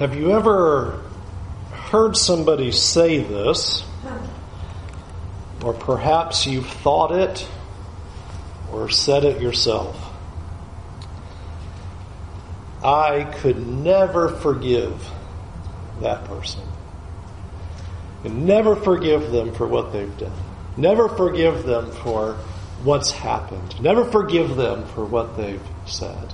Have you ever heard somebody say this? Or perhaps you've thought it or said it yourself. I could never forgive that person. And never forgive them for what they've done. Never forgive them for what's happened. Never forgive them for what they've said.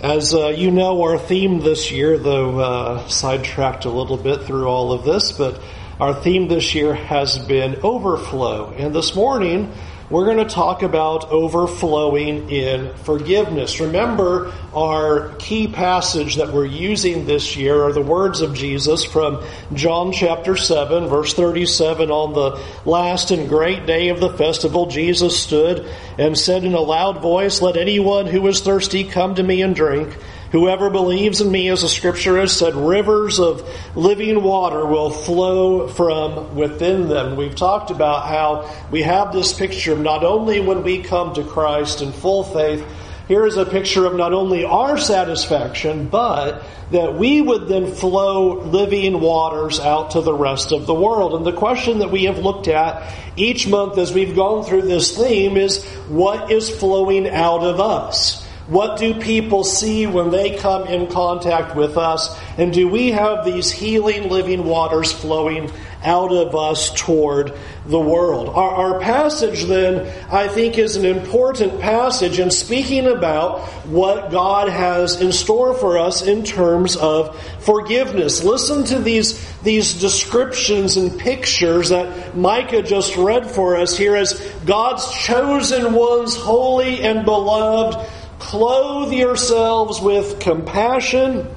As uh, you know, our theme this year, though uh, sidetracked a little bit through all of this, but our theme this year has been overflow. And this morning, we're going to talk about overflowing in forgiveness. Remember, our key passage that we're using this year are the words of Jesus from John chapter 7, verse 37. On the last and great day of the festival, Jesus stood and said in a loud voice, Let anyone who is thirsty come to me and drink. Whoever believes in me, as the scripture has said, rivers of living water will flow from within them. We've talked about how we have this picture of not only when we come to Christ in full faith, here is a picture of not only our satisfaction, but that we would then flow living waters out to the rest of the world. And the question that we have looked at each month as we've gone through this theme is what is flowing out of us? What do people see when they come in contact with us? And do we have these healing living waters flowing out of us toward the world? Our, our, passage then, I think, is an important passage in speaking about what God has in store for us in terms of forgiveness. Listen to these, these descriptions and pictures that Micah just read for us here as God's chosen ones, holy and beloved Clothe yourselves with compassion,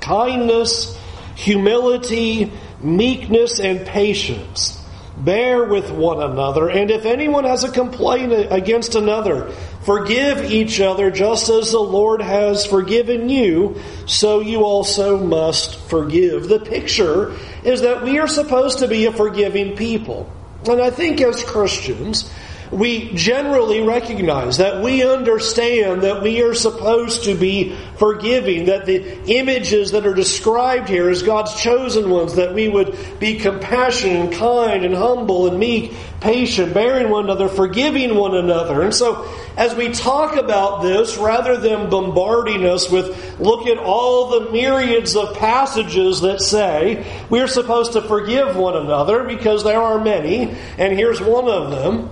kindness, humility, meekness, and patience. Bear with one another, and if anyone has a complaint against another, forgive each other just as the Lord has forgiven you, so you also must forgive. The picture is that we are supposed to be a forgiving people. And I think as Christians, we generally recognize that we understand that we are supposed to be forgiving, that the images that are described here as God's chosen ones, that we would be compassionate and kind and humble and meek, patient, bearing one another, forgiving one another. And so, as we talk about this, rather than bombarding us with look at all the myriads of passages that say we're supposed to forgive one another, because there are many, and here's one of them.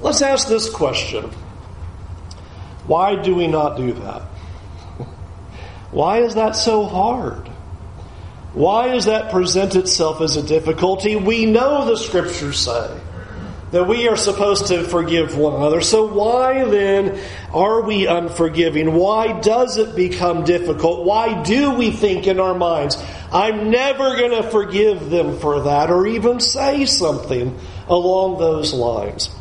Let's ask this question Why do we not do that? Why is that so hard? Why does that present itself as a difficulty? We know the scriptures say that we are supposed to forgive one another. So why then are we unforgiving? Why does it become difficult? Why do we think in our minds, I'm never going to forgive them for that or even say something along those lines?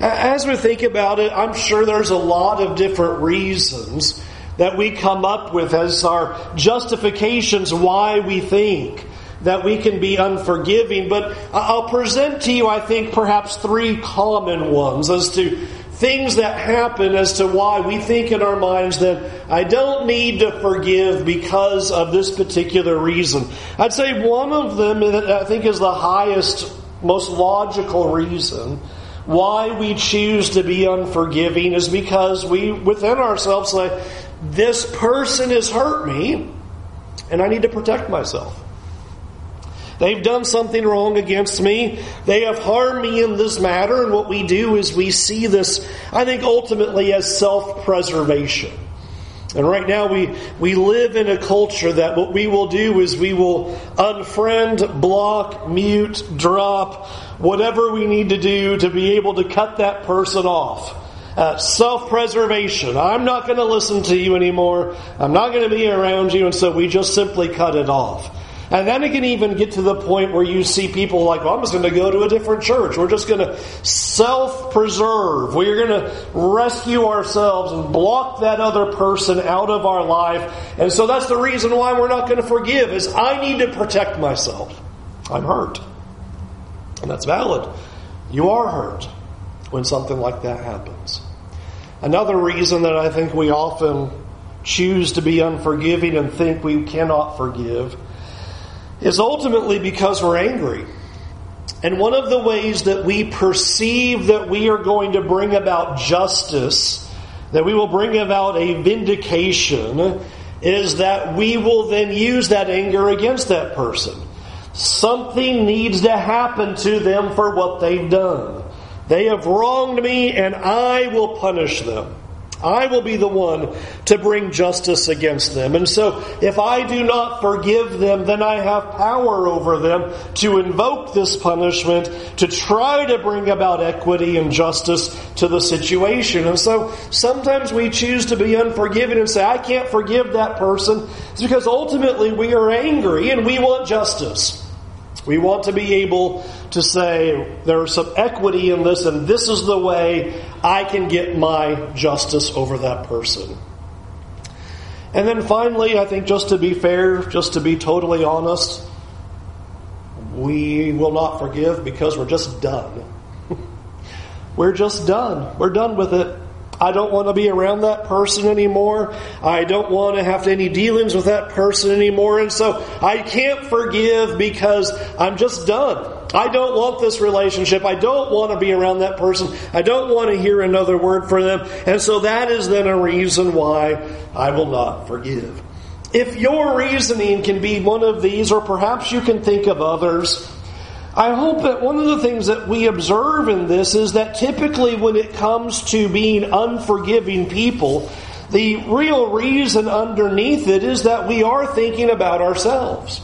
As we think about it, I'm sure there's a lot of different reasons that we come up with as our justifications why we think that we can be unforgiving. But I'll present to you, I think, perhaps three common ones as to things that happen as to why we think in our minds that I don't need to forgive because of this particular reason. I'd say one of them, I think, is the highest, most logical reason why we choose to be unforgiving is because we, within ourselves, say, this person has hurt me, and I need to protect myself. They've done something wrong against me. They have harmed me in this matter. And what we do is we see this, I think, ultimately as self preservation. And right now we, we live in a culture that what we will do is we will unfriend, block, mute, drop, whatever we need to do to be able to cut that person off. Uh, Self preservation. I'm not going to listen to you anymore. I'm not going to be around you. And so we just simply cut it off. And then it can even get to the point where you see people like, well, I'm just going to go to a different church. We're just going to self preserve. We're going to rescue ourselves and block that other person out of our life. And so that's the reason why we're not going to forgive is I need to protect myself. I'm hurt. And that's valid. You are hurt when something like that happens. Another reason that I think we often choose to be unforgiving and think we cannot forgive is ultimately because we're angry. And one of the ways that we perceive that we are going to bring about justice, that we will bring about a vindication, is that we will then use that anger against that person. Something needs to happen to them for what they've done. They have wronged me and I will punish them. I will be the one to bring justice against them. And so, if I do not forgive them, then I have power over them to invoke this punishment to try to bring about equity and justice to the situation. And so, sometimes we choose to be unforgiving and say, I can't forgive that person. It's because ultimately we are angry and we want justice. We want to be able to say there's some equity in this, and this is the way I can get my justice over that person. And then finally, I think just to be fair, just to be totally honest, we will not forgive because we're just done. we're just done. We're done with it. I don't want to be around that person anymore. I don't want to have any dealings with that person anymore. And so I can't forgive because I'm just done. I don't want this relationship. I don't want to be around that person. I don't want to hear another word from them. And so that is then a reason why I will not forgive. If your reasoning can be one of these, or perhaps you can think of others, I hope that one of the things that we observe in this is that typically when it comes to being unforgiving people, the real reason underneath it is that we are thinking about ourselves.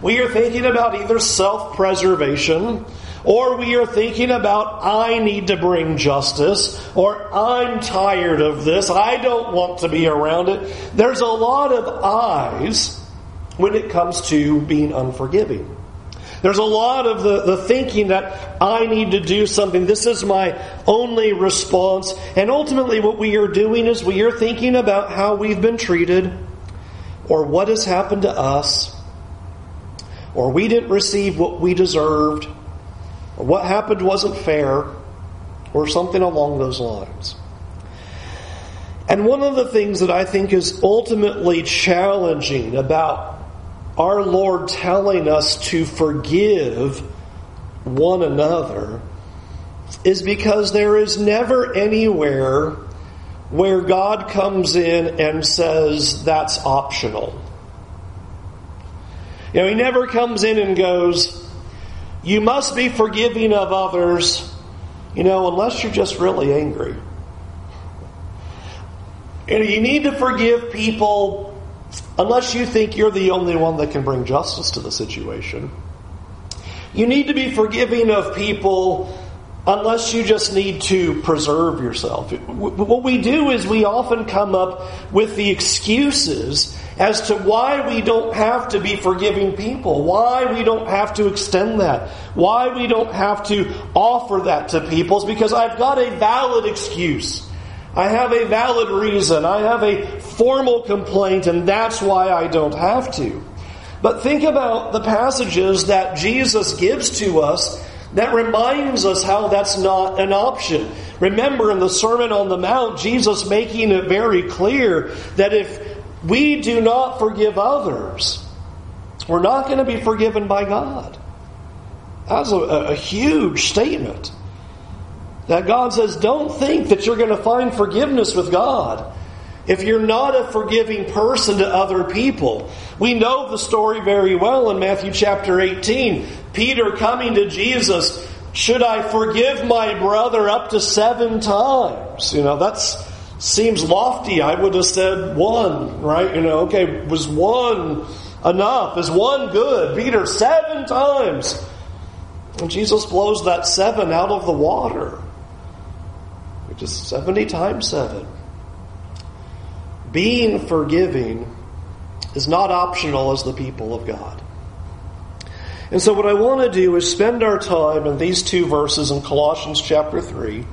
We are thinking about either self preservation, or we are thinking about, I need to bring justice, or I'm tired of this, I don't want to be around it. There's a lot of I's when it comes to being unforgiving. There's a lot of the, the thinking that I need to do something. This is my only response. And ultimately, what we are doing is we are thinking about how we've been treated, or what has happened to us, or we didn't receive what we deserved, or what happened wasn't fair, or something along those lines. And one of the things that I think is ultimately challenging about our Lord telling us to forgive one another is because there is never anywhere where God comes in and says that's optional. You know, He never comes in and goes, You must be forgiving of others, you know, unless you're just really angry. And you need to forgive people unless you think you're the only one that can bring justice to the situation. You need to be forgiving of people unless you just need to preserve yourself. What we do is we often come up with the excuses as to why we don't have to be forgiving people, why we don't have to extend that, why we don't have to offer that to people, is because I've got a valid excuse. I have a valid reason. I have a formal complaint, and that's why I don't have to. But think about the passages that Jesus gives to us that reminds us how that's not an option. Remember in the Sermon on the Mount, Jesus making it very clear that if we do not forgive others, we're not going to be forgiven by God. That's a, a huge statement. That God says, don't think that you're going to find forgiveness with God if you're not a forgiving person to other people. We know the story very well in Matthew chapter 18. Peter coming to Jesus, should I forgive my brother up to seven times? You know, that seems lofty. I would have said one, right? You know, okay, was one enough? Is one good? Peter, seven times. And Jesus blows that seven out of the water which is 70 times 7. Being forgiving is not optional as the people of God. And so, what I want to do is spend our time in these two verses in Colossians chapter 3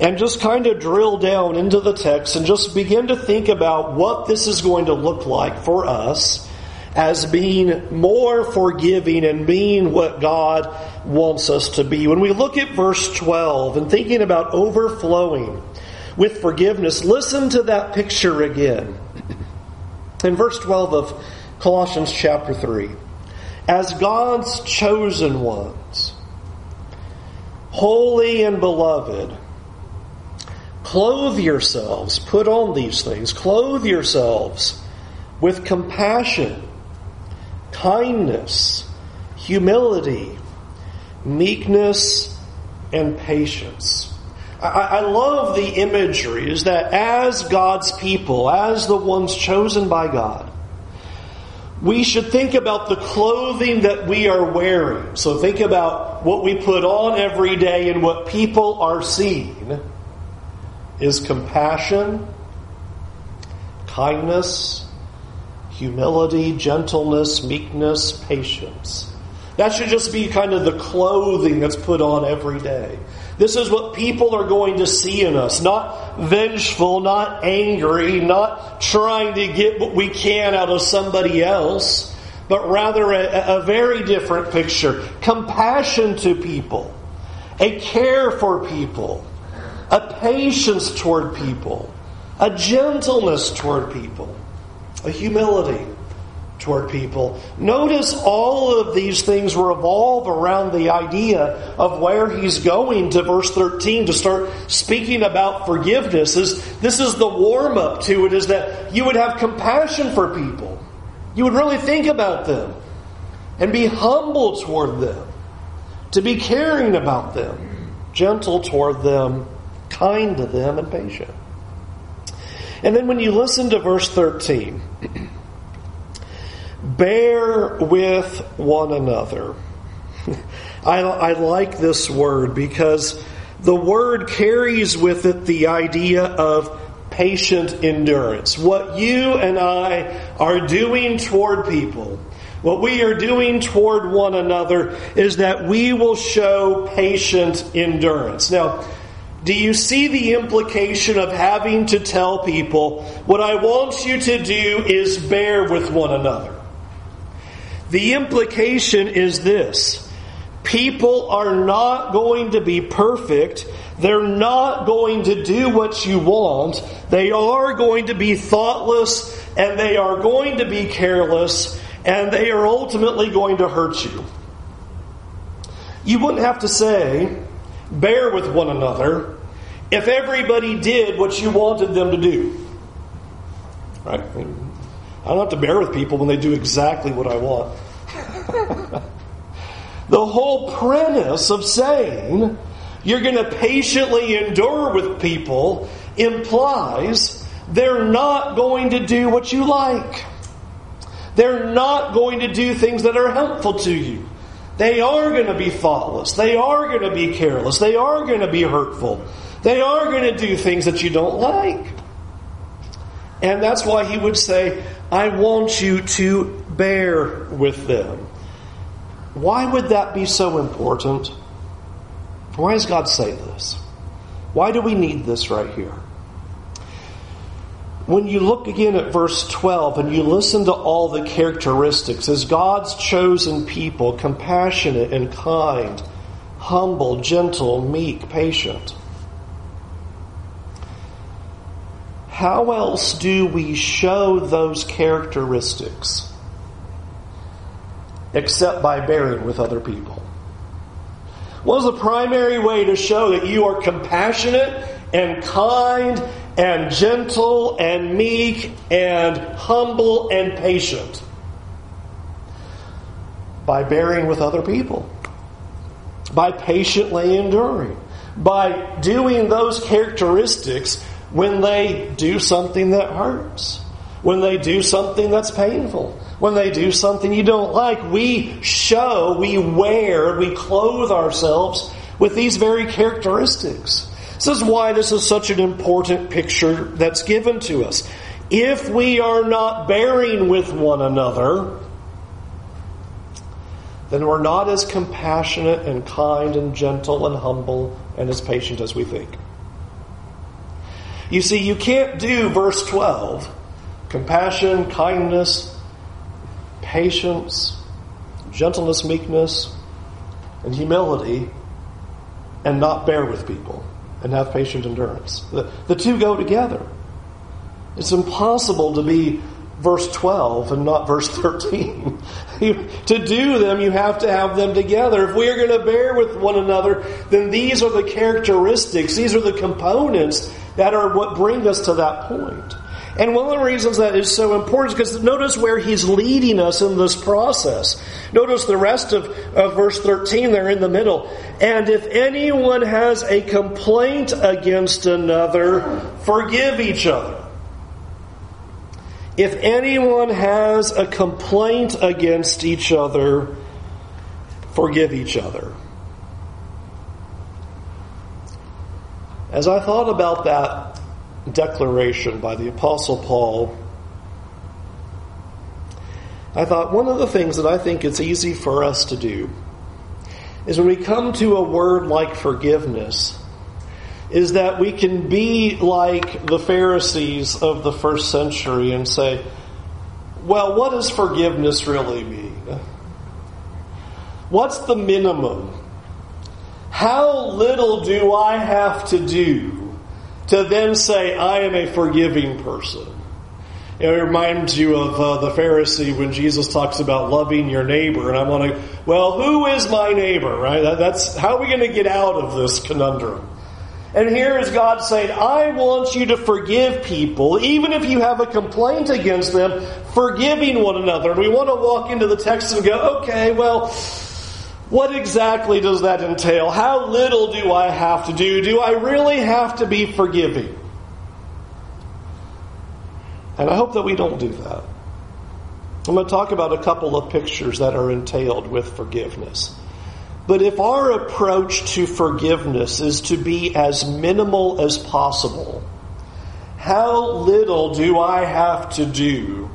and just kind of drill down into the text and just begin to think about what this is going to look like for us as being more forgiving and being what God wants us to be. When we look at verse 12 and thinking about overflowing with forgiveness, listen to that picture again. In verse 12 of Colossians chapter 3, as God's chosen ones, holy and beloved, clothe yourselves, put on these things, clothe yourselves with compassion, kindness, humility, meekness, and patience. I, love the imagery is that as God's people, as the ones chosen by God, we should think about the clothing that we are wearing. So think about what we put on every day and what people are seeing is compassion, kindness, humility, gentleness, meekness, patience. That should just be kind of the clothing that's put on every day. This is what people are going to see in us. Not vengeful, not angry, not trying to get what we can out of somebody else, but rather a, a very different picture. Compassion to people, a care for people, a patience toward people, a gentleness toward people, a humility toward people. Notice all of these things revolve around the idea of where he's going to verse 13 to start speaking about forgiveness. Is this is the warm up to it is that you would have compassion for people. You would really think about them and be humble toward them, to be caring about them, gentle toward them, kind to them, and patient. And then when you listen to verse 13, bear with one another. I, I, like this word because the word carries with it the idea of patient endurance. What you and I are doing toward people, what we are doing toward one another, is that we will show patient endurance. Now, do you see the implication of having to tell people, what I want you to do is bear with one another? The implication is this people are not going to be perfect. They're not going to do what you want. They are going to be thoughtless and they are going to be careless and they are ultimately going to hurt you. You wouldn't have to say, bear with one another if everybody did what you wanted them to do. Right? I don't have to bear with people when they do exactly what I want. the whole premise of saying you're going to patiently endure with people implies they're not going to do what you like. They're not going to do things that are helpful to you. They are going to be thoughtless. They are going to be careless. They are going to be hurtful. They are going to do things that you don't like. And that's why he would say, I want you to bear with them. Why would that be so important? Why does God say this? Why do we need this right here? When you look again at verse 12 and you listen to all the characteristics as God's chosen people, compassionate and kind, humble, gentle, meek, patient. How else do we show those characteristics? except by bearing with other people. What is the primary way to show that you are compassionate and kind and gentle and meek and humble and patient? By bearing with other people, by patiently enduring, by doing those characteristics when they do something that hurts, when they do something that's painful, when they do something you don't like. We show, we wear, we clothe ourselves with these very characteristics. This is why this is such an important picture that's given to us. If we are not bearing with one another, then we're not as compassionate and kind and gentle and humble and as patient as we think. You see, you can't do verse 12 compassion, kindness, patience, gentleness, meekness, and humility, and not bear with people and have patient endurance. The, the two go together. It's impossible to be verse 12 and not verse 13. to do them, you have to have them together. If we are going to bear with one another, then these are the characteristics, these are the components that are what bring us to that point. And one of the reasons that is so important is because notice where he's leading us in this process. Notice the rest of, of verse 13 there in the middle. And if anyone has a complaint against another, forgive each other. If anyone has a complaint against each other, forgive each other. As I thought about that declaration by the Apostle Paul, I thought one of the things that I think it's easy for us to do is when we come to a word like forgiveness, is that we can be like the Pharisees of the first century and say, well, what does forgiveness really mean? What's the minimum? How little do I have to do to then say I am a forgiving person? It reminds you of uh, the Pharisee when Jesus talks about loving your neighbor, and I'm wondering, well, who is my neighbor? Right? That, that's how are we going to get out of this conundrum? And here is God saying, I want you to forgive people, even if you have a complaint against them, forgiving one another. And we want to walk into the text and go, okay, well, what exactly does that entail? How little do I have to do? Do I really have to be forgiving? And I hope that we don't do that. I'm going to talk about a couple of pictures that are entailed with forgiveness. But if our approach to forgiveness is to be as minimal as possible, how little do I have to do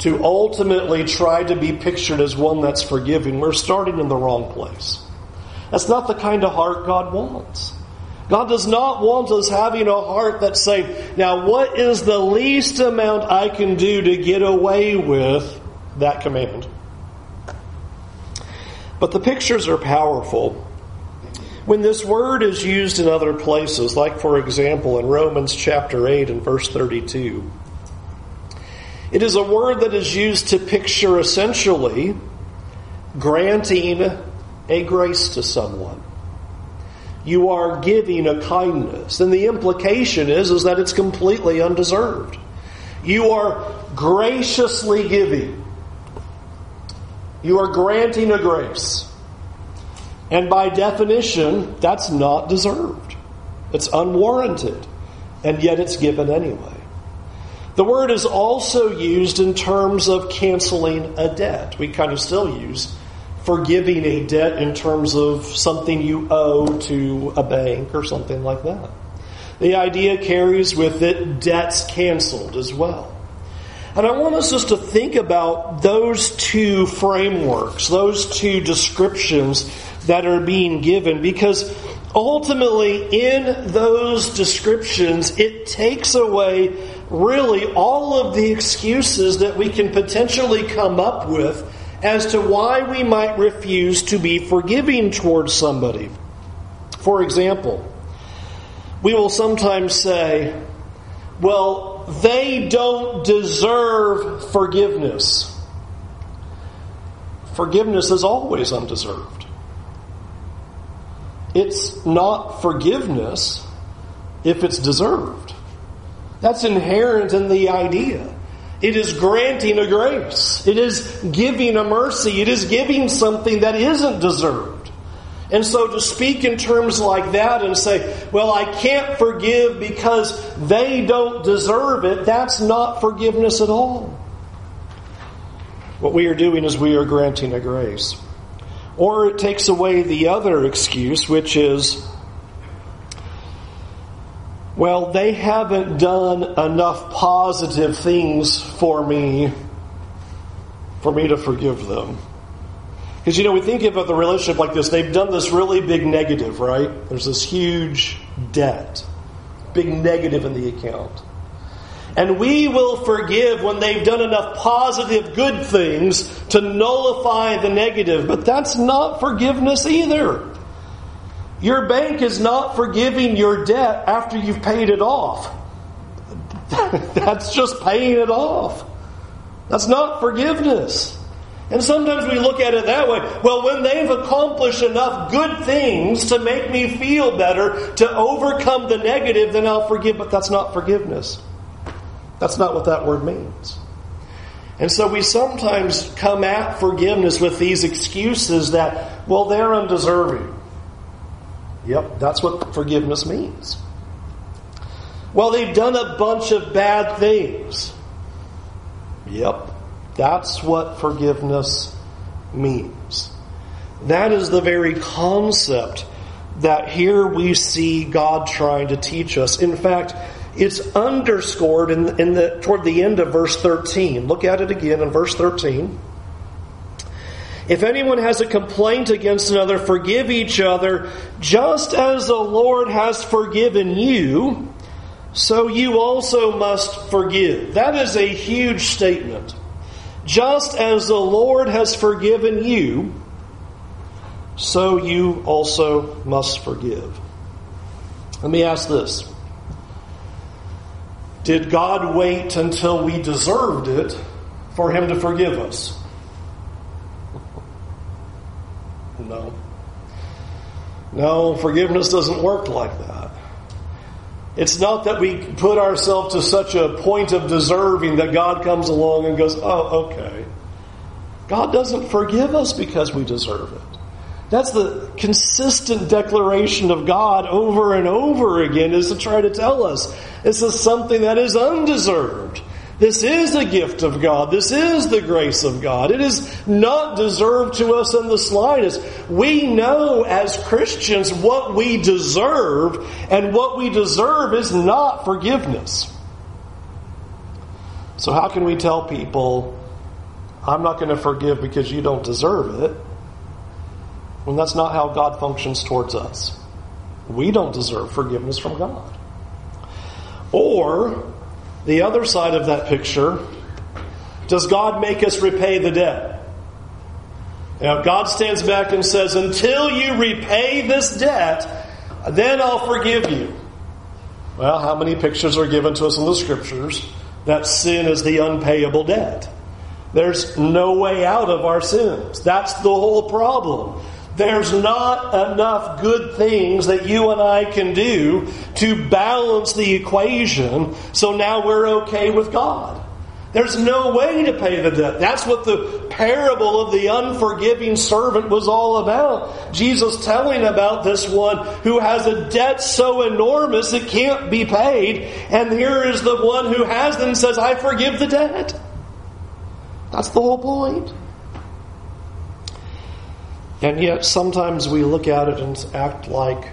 to ultimately try to be pictured as one that's forgiving? We're starting in the wrong place. That's not the kind of heart God wants. God does not want us having a heart that's saying, now what is the least amount I can do to get away with that command? But the pictures are powerful. When this word is used in other places, like for example in Romans chapter 8 and verse 32, it is a word that is used to picture essentially granting a grace to someone. You are giving a kindness. And the implication is, is that it's completely undeserved. You are graciously giving. You are granting a grace. And by definition, that's not deserved. It's unwarranted. And yet it's given anyway. The word is also used in terms of canceling a debt. We kind of still use forgiving a debt in terms of something you owe to a bank or something like that. The idea carries with it debts canceled as well. And I want us just to think about those two frameworks, those two descriptions that are being given, because ultimately in those descriptions, it takes away really all of the excuses that we can potentially come up with as to why we might refuse to be forgiving towards somebody. For example, we will sometimes say, well, they don't deserve forgiveness. Forgiveness is always undeserved. It's not forgiveness if it's deserved. That's inherent in the idea. It is granting a grace. It is giving a mercy. It is giving something that isn't deserved. And so to speak in terms like that and say, well, I can't forgive because they don't deserve it, that's not forgiveness at all. What we are doing is we are granting a grace. Or it takes away the other excuse, which is, well, they haven't done enough positive things for me for me to forgive them. Because, you know, we think about the relationship like this. They've done this really big negative, right? There's this huge debt, big negative in the account. And we will forgive when they've done enough positive good things to nullify the negative. But that's not forgiveness either. Your bank is not forgiving your debt after you've paid it off. that's just paying it off. That's not forgiveness. And sometimes we look at it that way. Well, when they've accomplished enough good things to make me feel better, to overcome the negative, then I'll forgive. But that's not forgiveness. That's not what that word means. And so we sometimes come at forgiveness with these excuses that, well, they're undeserving. Yep, that's what forgiveness means. Well, they've done a bunch of bad things. Yep, that's what forgiveness means. That is the very concept that here we see God trying to teach us. In fact, it's underscored in, in the toward the end of verse 13. Look at it again in verse 13. If anyone has a complaint against another, forgive each other, just as the Lord has forgiven you, so you also must forgive. That is a huge statement. Just as the Lord has forgiven you, so you also must forgive. Let me ask this Did God wait until we deserved it for Him to forgive us? No. No, forgiveness doesn't work like that. It's not that we put ourselves to such a point of deserving that God comes along and goes, oh, okay. God doesn't forgive us because we deserve it. That's the consistent declaration of God over and over again is to try to tell us this is something that is undeserved. This is a gift of God. This is the grace of God. It is not deserved to us in the slightest. We know as Christians what we deserve, and what we deserve is not forgiveness. So, how can we tell people, I'm not going to forgive because you don't deserve it, when that's not how God functions towards us? We don't deserve forgiveness from God. Or, the other side of that picture, does God make us repay the debt? Now, God stands back and says, Until you repay this debt, then I'll forgive you. Well, how many pictures are given to us in the scriptures that sin is the unpayable debt? There's no way out of our sins. That's the whole problem. There's not enough good things that you and I can do to balance the equation, so now we're okay with God. There's no way to pay the debt. That's what the parable of the unforgiving servant was all about. Jesus telling about this one who has a debt so enormous it can't be paid, and here is the one who has them and says, I forgive the debt. That's the whole point. And yet, sometimes we look at it and act like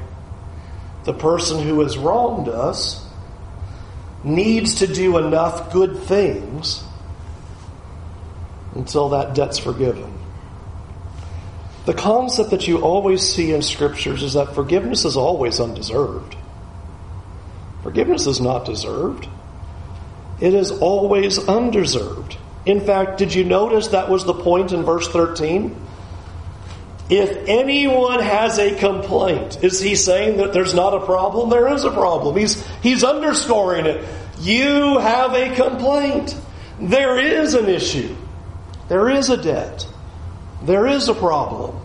the person who has wronged us needs to do enough good things until that debt's forgiven. The concept that you always see in scriptures is that forgiveness is always undeserved. Forgiveness is not deserved. It is always undeserved. In fact, did you notice that was the point in verse 13? If anyone has a complaint, is he saying that there's not a problem? There is a problem. He's, he's underscoring it. You have a complaint. There is an issue. There is a debt. There is a problem.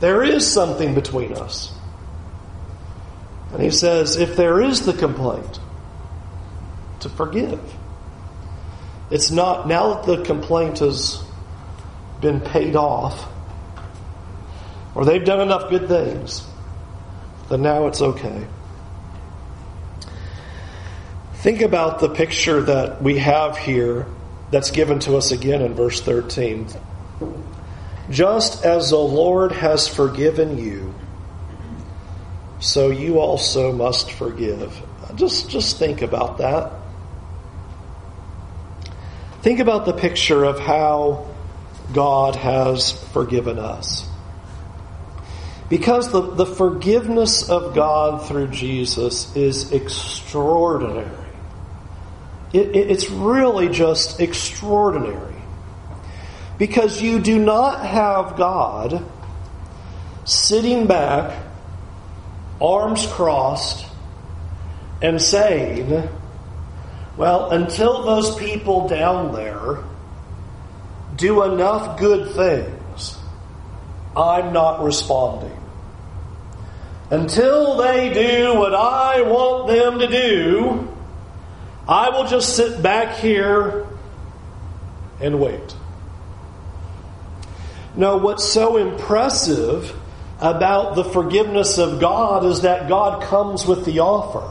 There is something between us. And he says, if there is the complaint, to forgive. It's not, now that the complaint has been paid off, or they've done enough good things, then now it's okay. Think about the picture that we have here that's given to us again in verse 13. Just as the Lord has forgiven you, so you also must forgive. Just, just think about that. Think about the picture of how God has forgiven us. Because the, the forgiveness of God through Jesus is extraordinary. It, it, it's really just extraordinary. Because you do not have God sitting back, arms crossed, and saying, Well, until those people down there do enough good things, I'm not responding. Until they do what I want them to do, I will just sit back here and wait. No, what's so impressive about the forgiveness of God is that God comes with the offer.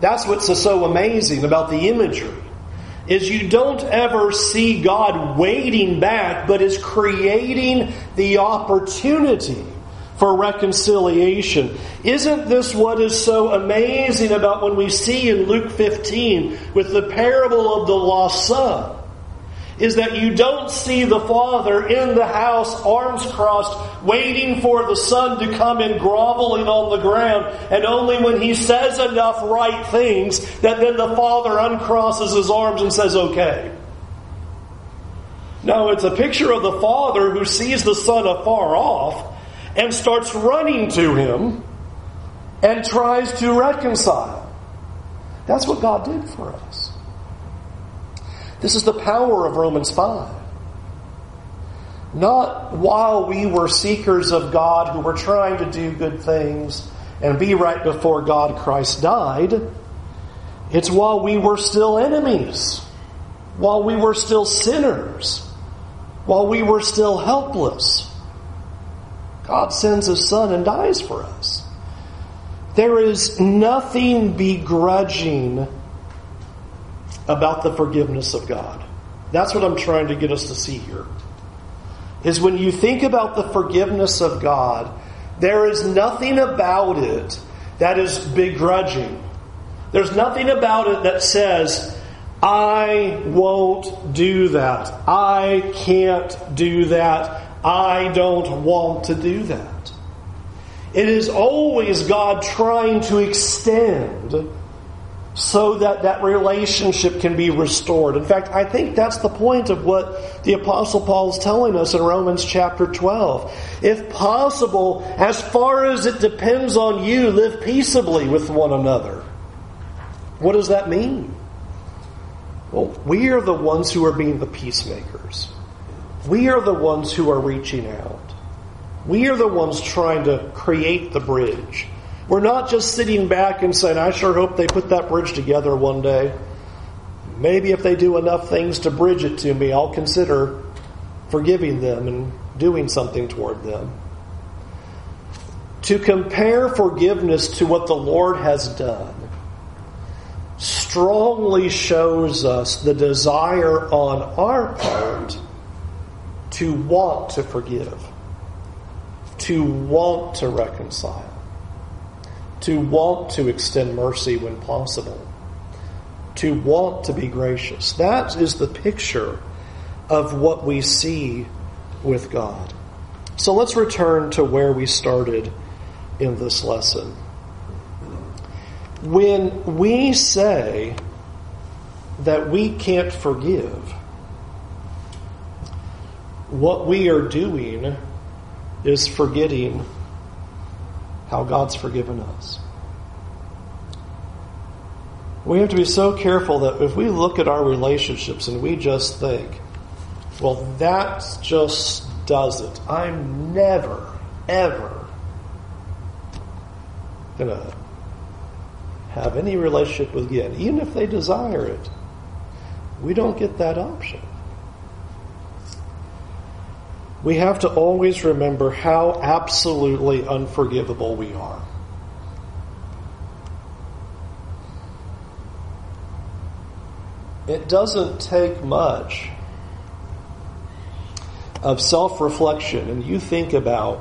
That's what's so amazing about the imagery. Is you don't ever see God waiting back, but is creating the opportunity for reconciliation. Isn't this what is so amazing about when we see in Luke 15 with the parable of the lost son? is that you don't see the father in the house, arms crossed, waiting for the son to come in groveling on the ground, and only when he says enough right things that then the father uncrosses his arms and says, okay. No, it's a picture of the father who sees the son afar off and starts running to him and tries to reconcile. That's what God did for us. This is the power of Romans 5. Not while we were seekers of God who were trying to do good things and be right before God, Christ died. It's while we were still enemies, while we were still sinners, while we were still helpless. God sends His Son and dies for us. There is nothing begrudging about the forgiveness of God. That's what I'm trying to get us to see here. Is when you think about the forgiveness of God, there is nothing about it that is begrudging. There's nothing about it that says, I won't do that. I can't do that. I don't want to do that. It is always God trying to extend so that that relationship can be restored. In fact, I think that's the point of what the Apostle Paul is telling us in Romans chapter 12. If possible, as far as it depends on you, live peaceably with one another. What does that mean? Well, we are the ones who are being the peacemakers. We are the ones who are reaching out. We are the ones trying to create the bridge. We're not just sitting back and saying, I sure hope they put that bridge together one day. Maybe if they do enough things to bridge it to me, I'll consider forgiving them and doing something toward them. To compare forgiveness to what the Lord has done strongly shows us the desire on our part to want to forgive, to want to reconcile to want to extend mercy when possible, to want to be gracious. That is the picture of what we see with God. So let's return to where we started in this lesson. When we say that we can't forgive, what we are doing is forgetting how God's forgiven us. We have to be so careful that if we look at our relationships and we just think, well, that just does it. I'm never, ever going to have any relationship with again, even if they desire it. We don't get that option we have to always remember how absolutely unforgivable we are. It doesn't take much of self reflection, and you think about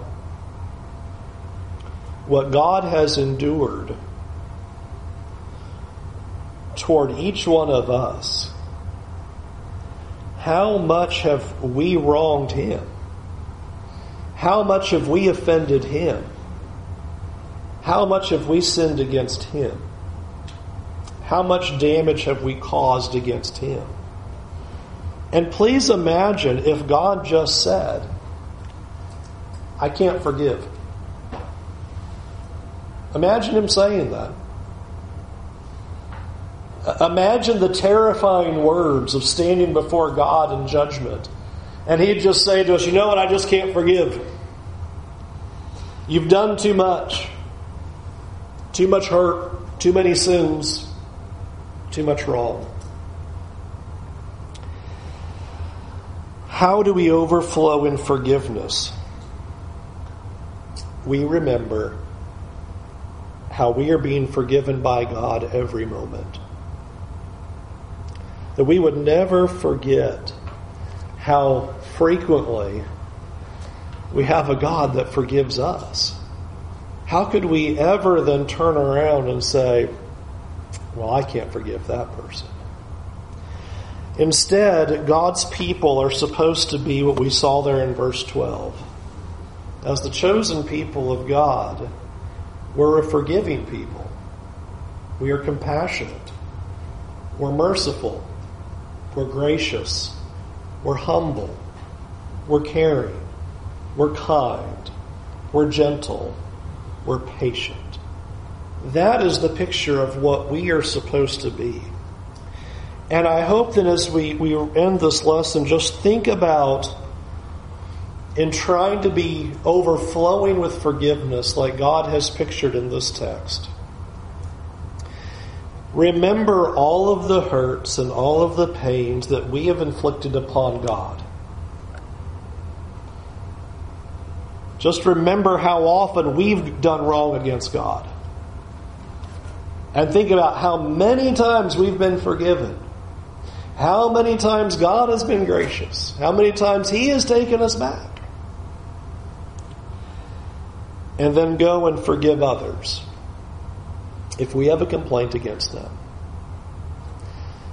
what God has endured toward each one of us. How much have we wronged Him? How much have we offended him? How much have we sinned against him? How much damage have we caused against him? And please imagine if God just said, I can't forgive. Imagine him saying that. Imagine the terrifying words of standing before God in judgment. And He'd just say to us, You know what? I just can't forgive. You've done too much. Too much hurt. Too many sins. Too much wrong. How do we overflow in forgiveness? We remember how we are being forgiven by God every moment. That we would never forget how frequently we have a God that forgives us. How could we ever then turn around and say, well, I can't forgive that person? Instead, God's people are supposed to be what we saw there in verse 12. As the chosen people of God, we're a forgiving people. We are compassionate. We're merciful. We're gracious. We're humble. We're caring. We're kind. We're gentle. We're patient. That is the picture of what we are supposed to be. And I hope that as we, we end this lesson, just think about in trying to be overflowing with forgiveness like God has pictured in this text. Remember all of the hurts and all of the pains that we have inflicted upon God. Just remember how often we've done wrong against God. And think about how many times we've been forgiven. How many times God has been gracious. How many times He has taken us back. And then go and forgive others if we have a complaint against them.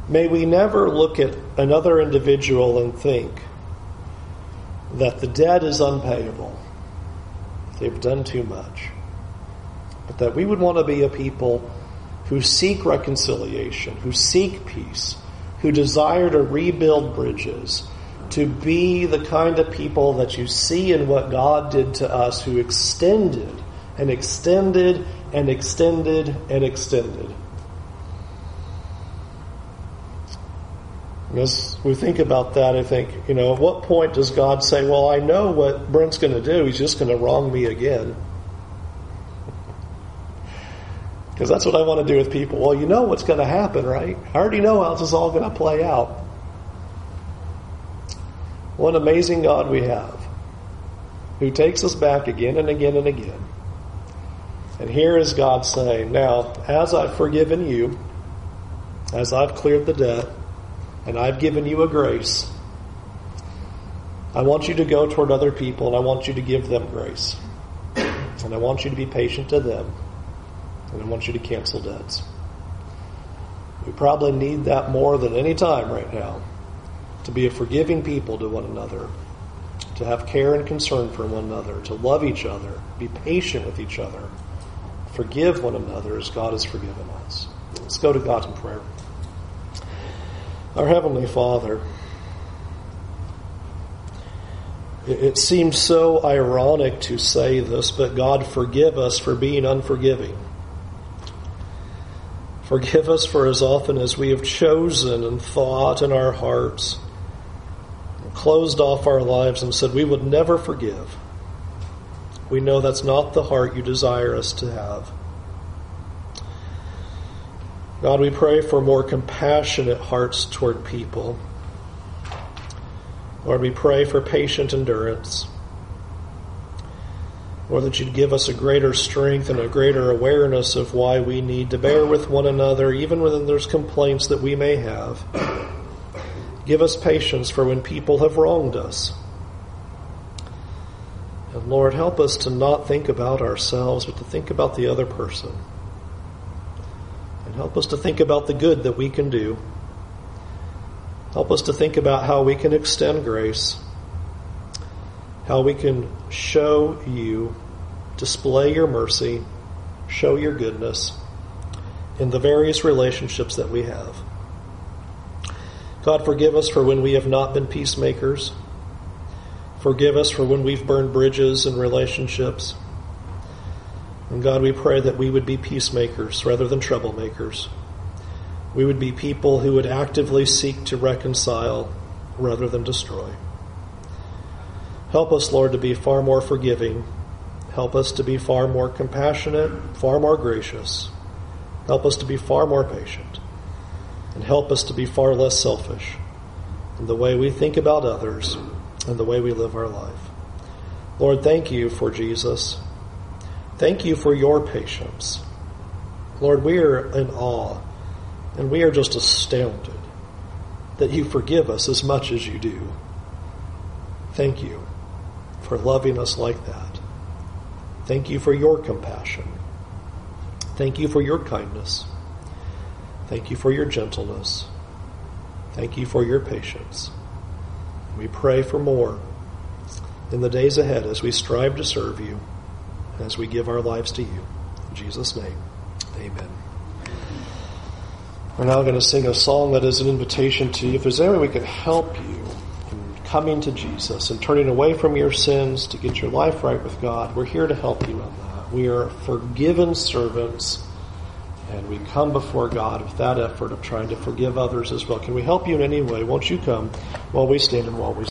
May we never look at another individual and think that the debt is unpayable They've done too much. But that we would want to be a people who seek reconciliation, who seek peace, who desire to rebuild bridges, to be the kind of people that you see in what God did to us, who extended and extended and extended and extended. As we think about that, I think, you know, at what point does God say, Well, I know what Brent's going to do. He's just going to wrong me again? Because that's what I want to do with people. Well, you know what's going to happen, right? I already know how this is all going to play out. What an amazing God we have who takes us back again and again and again. And here is God saying, Now, as I've forgiven you, as I've cleared the debt, and I've given you a grace. I want you to go toward other people and I want you to give them grace. And I want you to be patient to them. And I want you to cancel debts. We probably need that more than any time right now to be a forgiving people to one another, to have care and concern for one another, to love each other, be patient with each other, forgive one another as God has forgiven us. Let's go to God in prayer. Our Heavenly Father, it seems so ironic to say this, but God, forgive us for being unforgiving. Forgive us for as often as we have chosen and thought in our hearts, closed off our lives and said we would never forgive. We know that's not the heart you desire us to have. God, we pray for more compassionate hearts toward people. Lord, we pray for patient endurance. Lord, that you'd give us a greater strength and a greater awareness of why we need to bear with one another, even when there's complaints that we may have. Give us patience for when people have wronged us. And Lord, help us to not think about ourselves, but to think about the other person. Help us to think about the good that we can do. Help us to think about how we can extend grace, how we can show you, display your mercy, show your goodness in the various relationships that we have. God, forgive us for when we have not been peacemakers. Forgive us for when we've burned bridges in relationships. And God, we pray that we would be peacemakers rather than troublemakers. We would be people who would actively seek to reconcile rather than destroy. Help us, Lord, to be far more forgiving. Help us to be far more compassionate, far more gracious. Help us to be far more patient. And help us to be far less selfish in the way we think about others and the way we live our life. Lord, thank you for Jesus. Thank you for your patience. Lord, we are in awe and we are just astounded that you forgive us as much as you do. Thank you for loving us like that. Thank you for your compassion. Thank you for your kindness. Thank you for your gentleness. Thank you for your patience. We pray for more in the days ahead as we strive to serve you, as we give our lives to you. In Jesus' name, amen. We're now going to sing a song that is an invitation to you. If there's any way we can help you in coming to Jesus and turning away from your sins to get your life right with God, we're here to help you in that. We are forgiven servants and we come before God with that effort of trying to forgive others as well. Can we help you in any way? Won't you come while we stand and while we